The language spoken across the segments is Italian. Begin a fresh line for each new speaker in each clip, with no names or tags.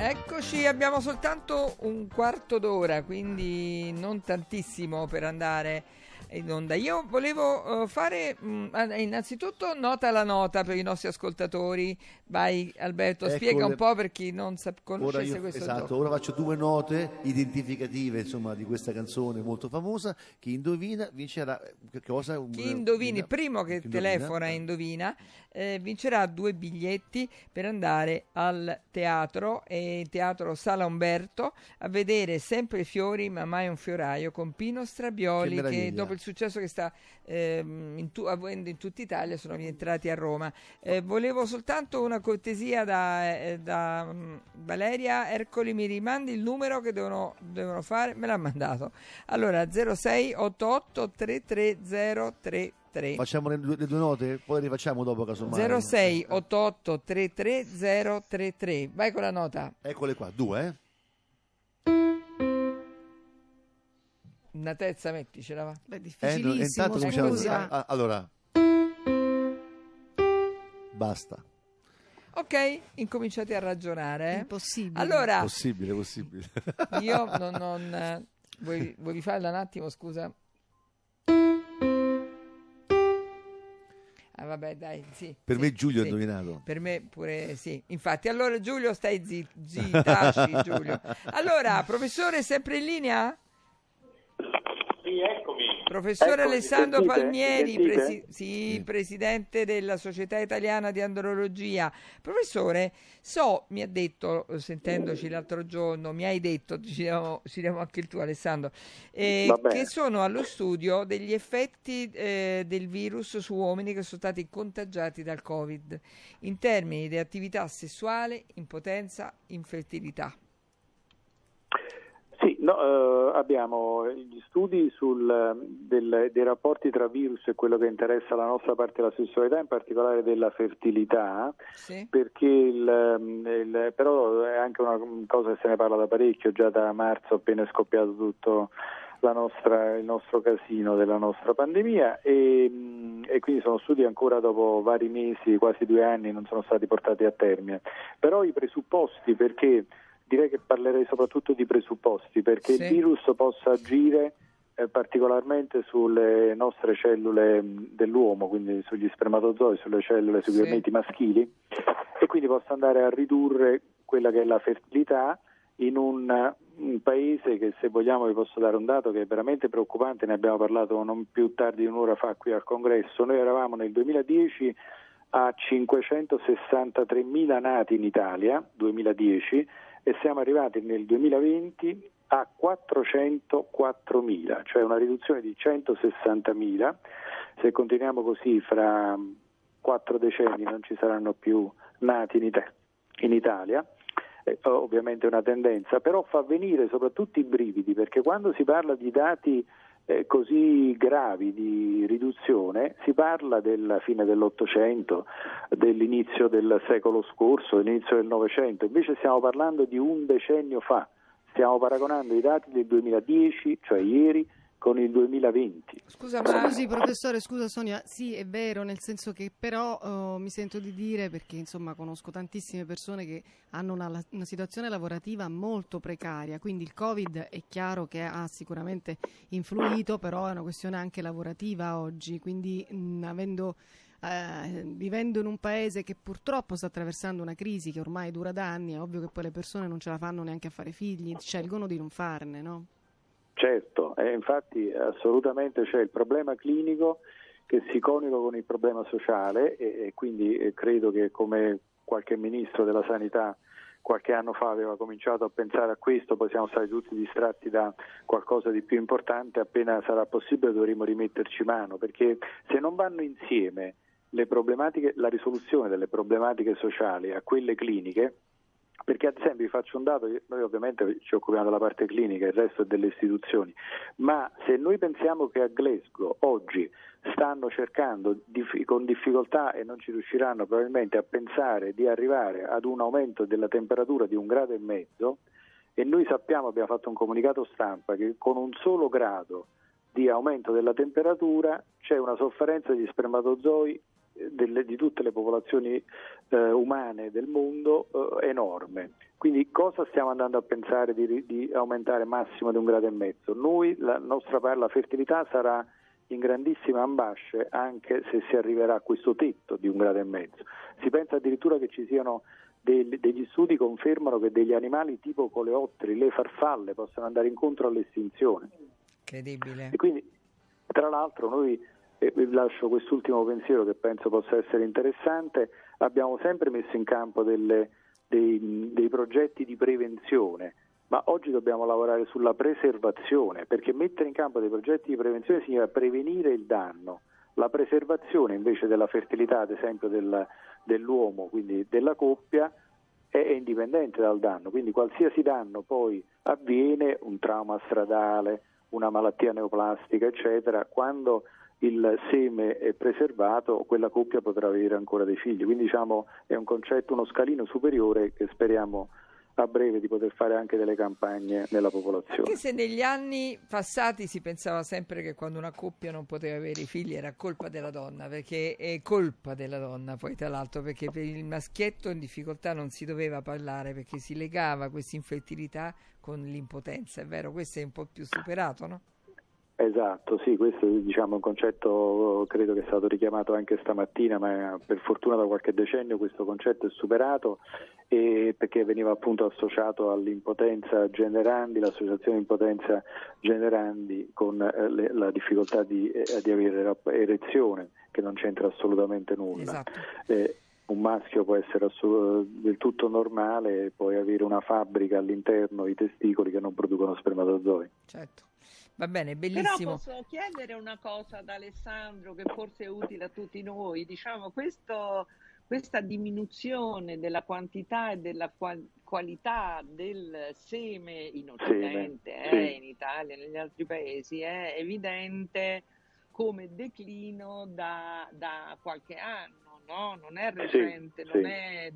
Eccoci, abbiamo soltanto un quarto d'ora, quindi non tantissimo per andare in onda. Io volevo uh, fare mh, mm, innanzitutto nota la nota per i nostri ascoltatori. Vai Alberto, ecco spiega un po' per chi non sa- conoscesse io, questo
esatto,
gioco.
ora faccio due note identificative insomma, di questa canzone molto famosa. Chi indovina vincerà che cosa?
Chi indovini, primo che chi telefona indovina, eh, vincerà due biglietti per andare al teatro, e teatro Sala Umberto, a vedere sempre fiori ma mai un fioraio con Pino Strabioli che, che dopo il successo che sta ehm, in tu- avendo in tutta Italia sono rientrati a Roma. Eh, volevo soltanto una cortesia da, eh, da um, Valeria Ercoli, mi rimandi il numero che devono, devono fare? Me l'ha mandato. Allora 0688 33033 3.
Facciamo le due, le due, note, poi rifacciamo dopo casomai.
06 88 33 033. Vai con la nota.
Eccole qua, due,
Una terza metticela va.
Beh, difficilissimo, eh, scusa.
A, allora. Basta.
Ok, incominciate a ragionare.
Eh? Impossibile.
Allora,
possibile, possibile.
io non... non vuoi, vuoi rifarla un attimo, scusa? Ah, vabbè, dai, sì.
Per
sì,
me Giulio
sì.
ha indovinato.
Per me pure sì. Infatti, allora Giulio, stai zitto, zitto taci, Giulio. Allora, professore, sempre in linea?
Eccomi.
Professore
eccomi,
Alessandro
sentite?
Palmieri,
Presi-
sì, sì, presidente della Società Italiana di Andrologia. Professore, so, mi ha detto, sentendoci l'altro giorno, mi hai detto, ci diamo, ci diamo anche il tuo Alessandro, eh, che sono allo studio degli effetti eh, del virus su uomini che sono stati contagiati dal Covid in termini di attività sessuale, impotenza, infertilità.
No, eh, abbiamo gli studi sul, del, dei rapporti tra virus e quello che interessa la nostra parte della sessualità, in particolare della fertilità,
sì.
perché il, il, però è anche una cosa che se ne parla da parecchio, già da marzo appena è scoppiato tutto nostra, il nostro casino della nostra pandemia e, e, quindi sono studi ancora dopo vari mesi, quasi due anni, non sono stati portati a termine. Però i presupposti perché direi che parlerei soprattutto di presupposti perché sì. il virus possa agire eh, particolarmente sulle nostre cellule dell'uomo, quindi sugli spermatozoi, sulle cellule, sui gameti sì. maschili e quindi possa andare a ridurre quella che è la fertilità in un, un, paese che se vogliamo vi posso dare un dato che è veramente preoccupante, ne abbiamo parlato non più tardi di un'ora fa qui al congresso, noi eravamo nel 2010 a 563.000 nati in Italia, 2010, e siamo arrivati nel 2020 a 404.000, cioè una riduzione di 160.000. Se continuiamo così fra quattro decenni non ci saranno più nati in, Ita- in Italia. Eh, ovviamente è una tendenza, però fa venire soprattutto i brividi perché quando si parla di dati eh, così gravi di riduzione, si parla della fine dell'Ottocento, dell'inizio del secolo scorso, dell'inizio del Novecento, invece stiamo parlando di un decennio fa, stiamo paragonando i dati del 2010, cioè ieri, con il 2020.
Scusa. Scusi professore, scusa Sonia, sì è vero, nel senso che però uh, mi sento di dire, perché insomma conosco tantissime persone che hanno una, una, situazione lavorativa molto precaria, quindi il Covid è chiaro che ha sicuramente influito, però è una questione anche lavorativa oggi, quindi mh, avendo... Uh, vivendo in un paese che purtroppo sta attraversando una crisi che ormai dura da anni, è ovvio che poi le persone non ce la fanno neanche a fare figli, scelgono di non farne, no?
Certo, e infatti assolutamente c'è il problema clinico che si coniuga con il problema sociale e, e quindi eh, credo che come qualche ministro della sanità qualche anno fa aveva cominciato a pensare a questo, poi siamo stati tutti distratti da qualcosa di più importante, appena sarà possibile dovremo rimetterci mano, perché se non vanno insieme la risoluzione delle problematiche sociali a quelle cliniche, perché ad esempio vi faccio un dato, noi ovviamente ci occupiamo della parte clinica, il resto è delle istituzioni, ma se noi pensiamo che a Glasgow oggi stanno cercando con difficoltà e non ci riusciranno probabilmente a pensare di arrivare ad un aumento della temperatura di un grado e mezzo, e noi sappiamo, abbiamo fatto un comunicato stampa, che con un solo grado di aumento della temperatura c'è una sofferenza degli spermatozoi delle, di tutte le popolazioni eh, umane del mondo eh, enorme. Quindi cosa stiamo andando a pensare di, di, aumentare massimo di un grado e mezzo? Noi, la nostra la fertilità sarà in grandissima ambasce anche se si arriverà a questo tetto di un grado e mezzo. Si pensa addirittura che ci siano degli, degli studi che confermano che degli animali tipo coleotteri, le farfalle possano andare incontro all'estinzione.
Incredibile.
E quindi, tra l'altro, noi e vi lascio quest'ultimo pensiero che penso possa essere interessante, abbiamo sempre messo in campo delle, dei, dei progetti di prevenzione, ma oggi dobbiamo lavorare sulla preservazione, perché mettere in campo dei progetti di prevenzione significa prevenire il danno. La preservazione invece della fertilità, ad esempio del, dell'uomo, quindi della coppia, è, indipendente dal danno, quindi qualsiasi danno poi avviene, un trauma stradale, una malattia neoplastica, eccetera, quando il seme è preservato, quella coppia potrà avere ancora dei figli. Quindi diciamo è un concetto, uno scalino superiore che speriamo a breve di poter fare anche delle campagne nella popolazione.
Anche se negli anni passati si pensava sempre che quando una coppia non poteva avere figli era colpa della donna, perché è colpa della donna poi tra l'altro, perché per il maschietto in difficoltà non si doveva parlare perché si legava questa infertilità con l'impotenza, è vero? Questo è un po' più superato, no?
Esatto, sì, questo diciamo, è un concetto credo che è stato richiamato anche stamattina, ma per fortuna da qualche decennio questo concetto è superato perché veniva appunto associato all'impotenza generandi, l'associazione impotenza generandi con eh, le, la difficoltà di, eh, di, avere erezione, che non c'entra assolutamente nulla.
Esatto.
Eh, un maschio può essere del tutto normale e poi avere una fabbrica all'interno, i testicoli che non producono spermatozoi.
Certo. Va bene, bellissimo.
Però posso chiedere una cosa ad Alessandro che forse è utile a tutti noi. Diciamo, questo, questa diminuzione della quantità e della qual- qualità del seme in Occidente, sì, eh, sì. in Italia e negli altri paesi, è evidente come declino da, da qualche anno, no? non è recente, sì, non è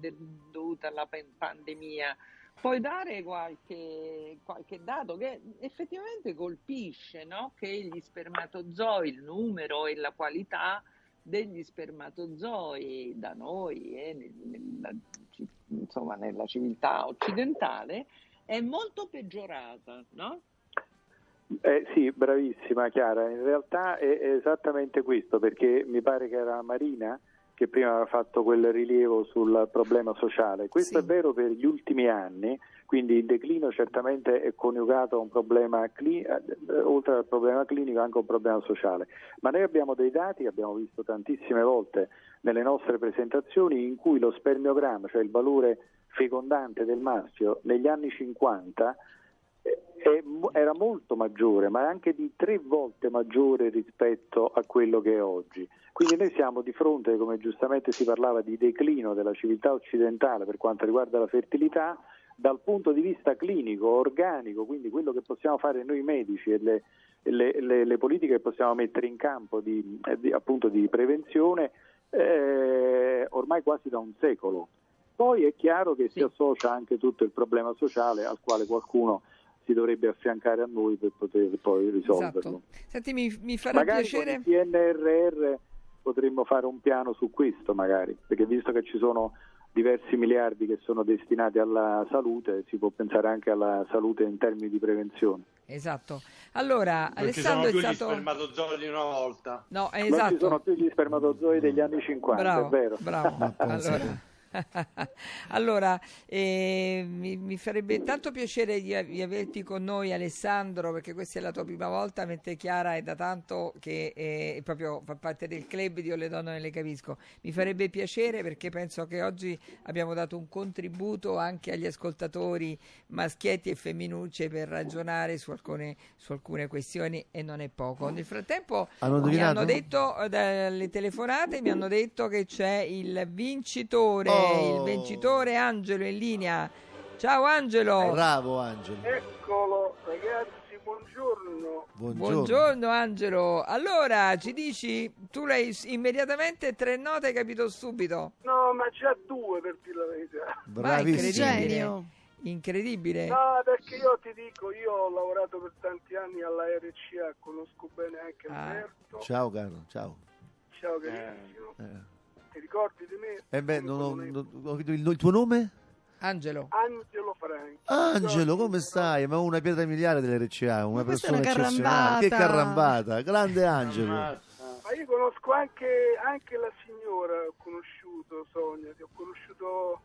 dovuta alla pandemia. Puoi dare qualche, qualche, dato che effettivamente colpisce no? che gli spermatozoi, il numero e la qualità degli spermatozoi da noi e nel, nella, insomma, nella civiltà occidentale è molto peggiorata, no?
Eh, sì, bravissima Chiara, in realtà è, è esattamente questo perché mi pare che era Marina che prima aveva fatto quel rilievo sul problema sociale. Questo sì. è vero per gli ultimi anni, quindi il declino certamente è coniugato a un problema, cli- eh, oltre al problema clinico anche un problema sociale. Ma noi abbiamo dei dati, abbiamo visto tantissime volte nelle nostre presentazioni, in cui lo spermiogramma, cioè il valore fecondante del maschio, negli anni 50 era molto maggiore, ma è anche di tre volte maggiore rispetto a quello che è oggi. Quindi noi siamo di fronte, come giustamente si parlava, di declino della civiltà occidentale per quanto riguarda la fertilità, dal punto di vista clinico, organico, quindi quello che possiamo fare noi medici e le, le, le, le politiche che possiamo mettere in campo di, di, appunto di prevenzione, eh, ormai quasi da un secolo. Poi è chiaro che si associa anche tutto il problema sociale al quale qualcuno si dovrebbe affiancare a noi per poter poi risolverlo. Esatto.
Senti, mi, mi farà
magari
piacere...
con il PNRR potremmo fare un piano su questo magari, perché visto che ci sono diversi miliardi che sono destinati alla salute, si può pensare anche alla salute in termini di prevenzione.
Esatto. Allora,
non
Alessandro
ci sono più
è stato...
gli spermatozoi di una volta.
No, esatto.
Non ci sono più gli spermatozoi degli anni 50,
bravo,
è vero.
Bravo. allora... allora, eh, mi, mi, farebbe tanto piacere di, di, averti con noi Alessandro, perché questa è la tua prima volta, mentre Chiara è da tanto che è proprio fa parte del club di Io le donne le capisco. Mi farebbe piacere perché penso che oggi abbiamo dato un contributo anche agli ascoltatori maschietti e femminucce per ragionare su alcune, su alcune questioni e non è poco. Nel frattempo
hanno
mi hanno detto, dalle telefonate, mi hanno detto che c'è il vincitore. Oh il vincitore Angelo in linea. Ciao Angelo.
Bravo Angelo.
Eccolo ragazzi, buongiorno.
Buongiorno.
Buongiorno Angelo. Allora, ci dici, tu l'hai immediatamente tre note hai capito subito?
No, ma già due per dire la verità.
Bravissimo.
incredibile. Incredibile.
No, perché io ti dico, io ho lavorato per tanti anni alla RCA, conosco bene anche
Ah.
Alberto.
Ciao caro, ciao.
Ciao carissimo.
Eh.
Ti ricordi di me?
Eh beh, non ho, non ho capito il, il tuo nome?
Angelo.
Angelo Franchi.
Angelo, come stai? Ma una pietra miliare dell'RCA, una persona
una
eccezionale. Che
carrambata.
grande Angelo.
Ma io conosco anche, anche la signora, ho conosciuto Sonia, che ho conosciuto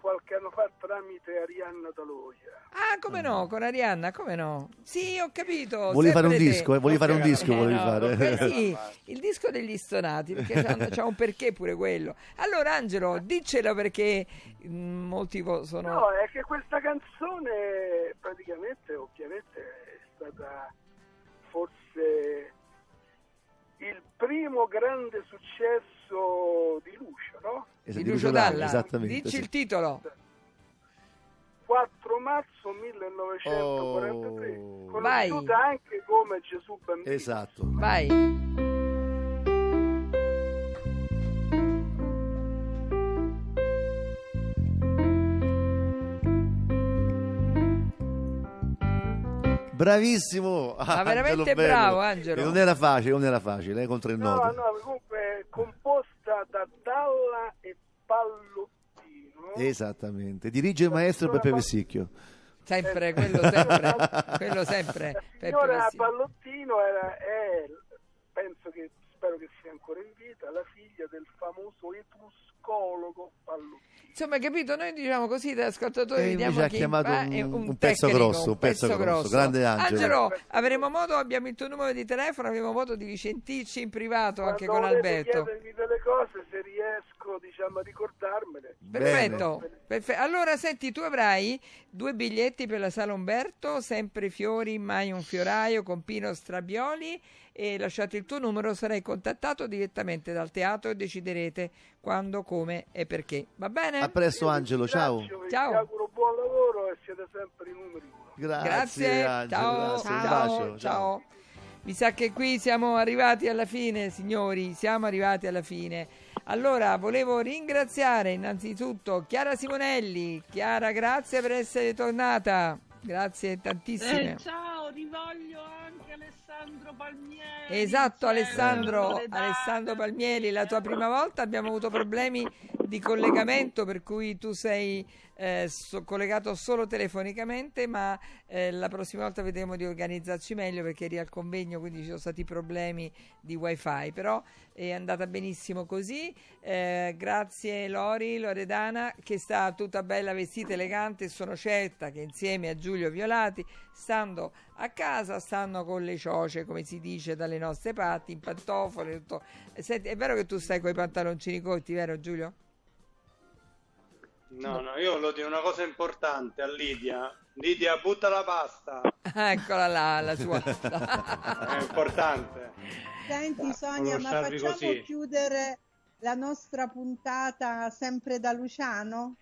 qualche anno fa tramite Arianna Daloia.
Ah, come no, con Arianna, come no? Sì, ho capito.
Volevi fare un
te.
disco, eh? Volevi fare un disco,
Eh,
volevi
no,
fare.
eh, sì, il disco degli stonati, perché c'ha, c'ha un perché pure quello. Allora, Angelo, diccelo perché mm, molti vo- sono...
No, è che questa canzone praticamente, ovviamente, è stata forse il primo grande successo di Lucio, no?
Esatto,
di Lucio Dalla.
Esattamente.
Dici
sì.
il titolo.
4 marzo 1943,
Oh.
Vai.
conosciuta anche come Gesù Bambino.
Esatto.
Vai.
Bravissimo.
Ma
Angelo
veramente
bello.
bravo, Angelo.
E non era facile, non era facile, eh, con tre
No,
note.
no, comunque composta da Dalla e Pallottino.
Esattamente. Dirige il maestro Peppe Vessicchio.
Sempre, quello sempre. quello sempre.
Signora. Pallottino era, è, penso che, spero che sia ancora in vita, la figlia del famoso etruscologo Pallottino.
Insomma, capito? Noi diciamo così da ascoltatori
E
vediamo
ha
che
chiamato un-
è
un pezzo
tecnico,
grosso, un pezzo grosso. Grande Angelo.
Angelo, avremo modo, abbiamo il tuo numero di telefono, avremo modo di risentirci in privato anche con Alberto.
chiedermi delle cose, se riesco diciamo, a ricordarmele.
Perfetto, perfe- allora senti, tu avrai due biglietti per la Sala Umberto, sempre fiori, mai un fioraio con Pino Strabioli e lasciate il tuo numero, sarai contattato direttamente dal teatro e deciderete quando, come e perché. Va bene?
A presto Angelo, ciao.
Ringrazio, Vi
Ciao.
auguro buon lavoro e siete sempre i numeri uno.
Grazie,
Grazie,
Angelo,
ciao,
grazie,
ciao,
bacio,
ciao. Mi sa che qui siamo arrivati alla fine, signori, siamo arrivati alla fine. Allora, volevo ringraziare innanzitutto Chiara Simonelli. Chiara, grazie per essere tornata. Grazie tantissime.
Eh, ciao, rivoglio anche Alessandro Palmieri.
Esatto, Alessandro. Alessandro Palmieri, la tua prima volta abbiamo avuto problemi di collegamento per cui tu sei eh, so- collegato solo telefonicamente, ma eh, la prossima volta vedremo di organizzarci meglio perché eri al convegno, quindi ci sono stati problemi di wifi, però è andata benissimo così. Eh, grazie Lori, Loredana, che sta tutta bella vestita, elegante sono certa che insieme a Giulio Violati, stando a casa, stanno con le cioce, come si dice dalle nostre parti, in pantofole. Tutto. Eh, Senti, è vero che tu stai con i pantaloncini corti, vero Giulio?
No, no, io volevo dire una cosa importante a Lidia. Lidia, butta la pasta.
Eccola là, la sua.
È importante.
Senti Sonia, ma facciamo
così.
chiudere la nostra puntata sempre da Luciano?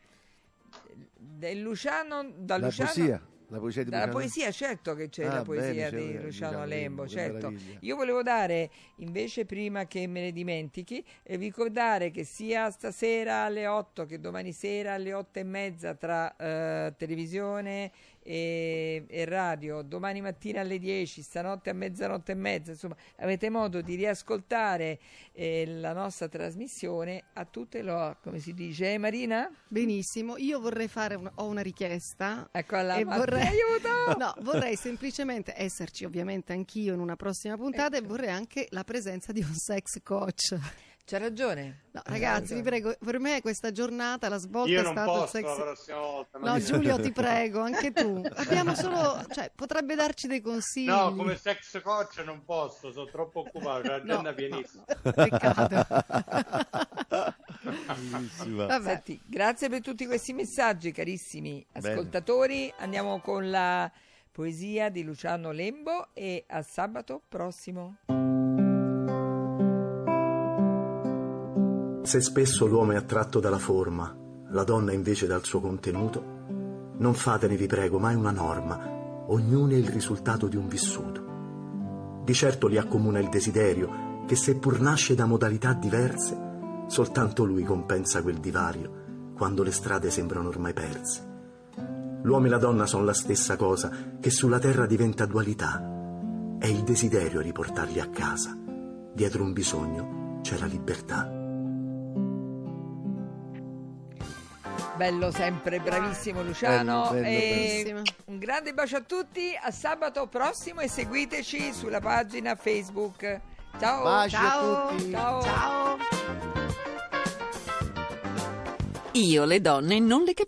Del Luciano, da
La
Luciano,
poesia, la poesia di Luciano.
poesia, certo che c'è
Ah,
la poesia
bene,
di Luciano Lembo,
Lembo,
certo. Io volevo dare, invece, prima che me ne dimentichi, eh, ricordare che sia stasera alle 8 che domani sera alle 8 e mezza tra eh, televisione e, e radio, domani mattina alle 10, stanotte a mezzanotte e mezza, insomma, avete modo di riascoltare eh, la nostra trasmissione a tutte le, come si dice, eh, Marina?
Benissimo, io vorrei fare un- ho una richiesta.
Eccola,
E
ma
vorrei-
aiuto!
No, vorrei semplicemente esserci ovviamente anch'io in una prossima puntata
Ecco.
e vorrei anche la presenza di un sex coach.
C'ha ragione.
No, ragazzi, vi prego, per me questa giornata la svolta
Io
è il
posso
sex
la prossima volta.
No, Giulio, ti prego, anche tu. Abbiamo solo, cioè, potrebbe darci dei consigli.
No, come sex coach non posso, sono troppo occupato, l'agenda
No,
pienissima.
no, peccato. Vabbè.
Senti, grazie per tutti questi messaggi, carissimi
Bene.
ascoltatori. Andiamo con la poesia di Luciano Lembo e a sabato prossimo.
Se spesso l'uomo è attratto dalla forma, la donna invece dal suo contenuto, non fatene, vi prego, mai una norma, ognuno è il risultato di un vissuto. Di certo li accomuna il desiderio, che seppur nasce da modalità diverse, soltanto lui compensa quel divario, quando le strade sembrano ormai perse. L'uomo e la donna sono la stessa cosa, che sulla terra diventa dualità. È il desiderio riportarli a casa. Dietro un bisogno c'è la libertà.
Bello sempre, bravissimo Luciano.
Bello, bello,
E
bellissimo.
un grande bacio a tutti, a sabato prossimo e seguiteci sulla pagina Facebook. Ciao.
Baci a
Ciao.
tutti.
Ciao.
Ciao.
Io le donne non le capisco.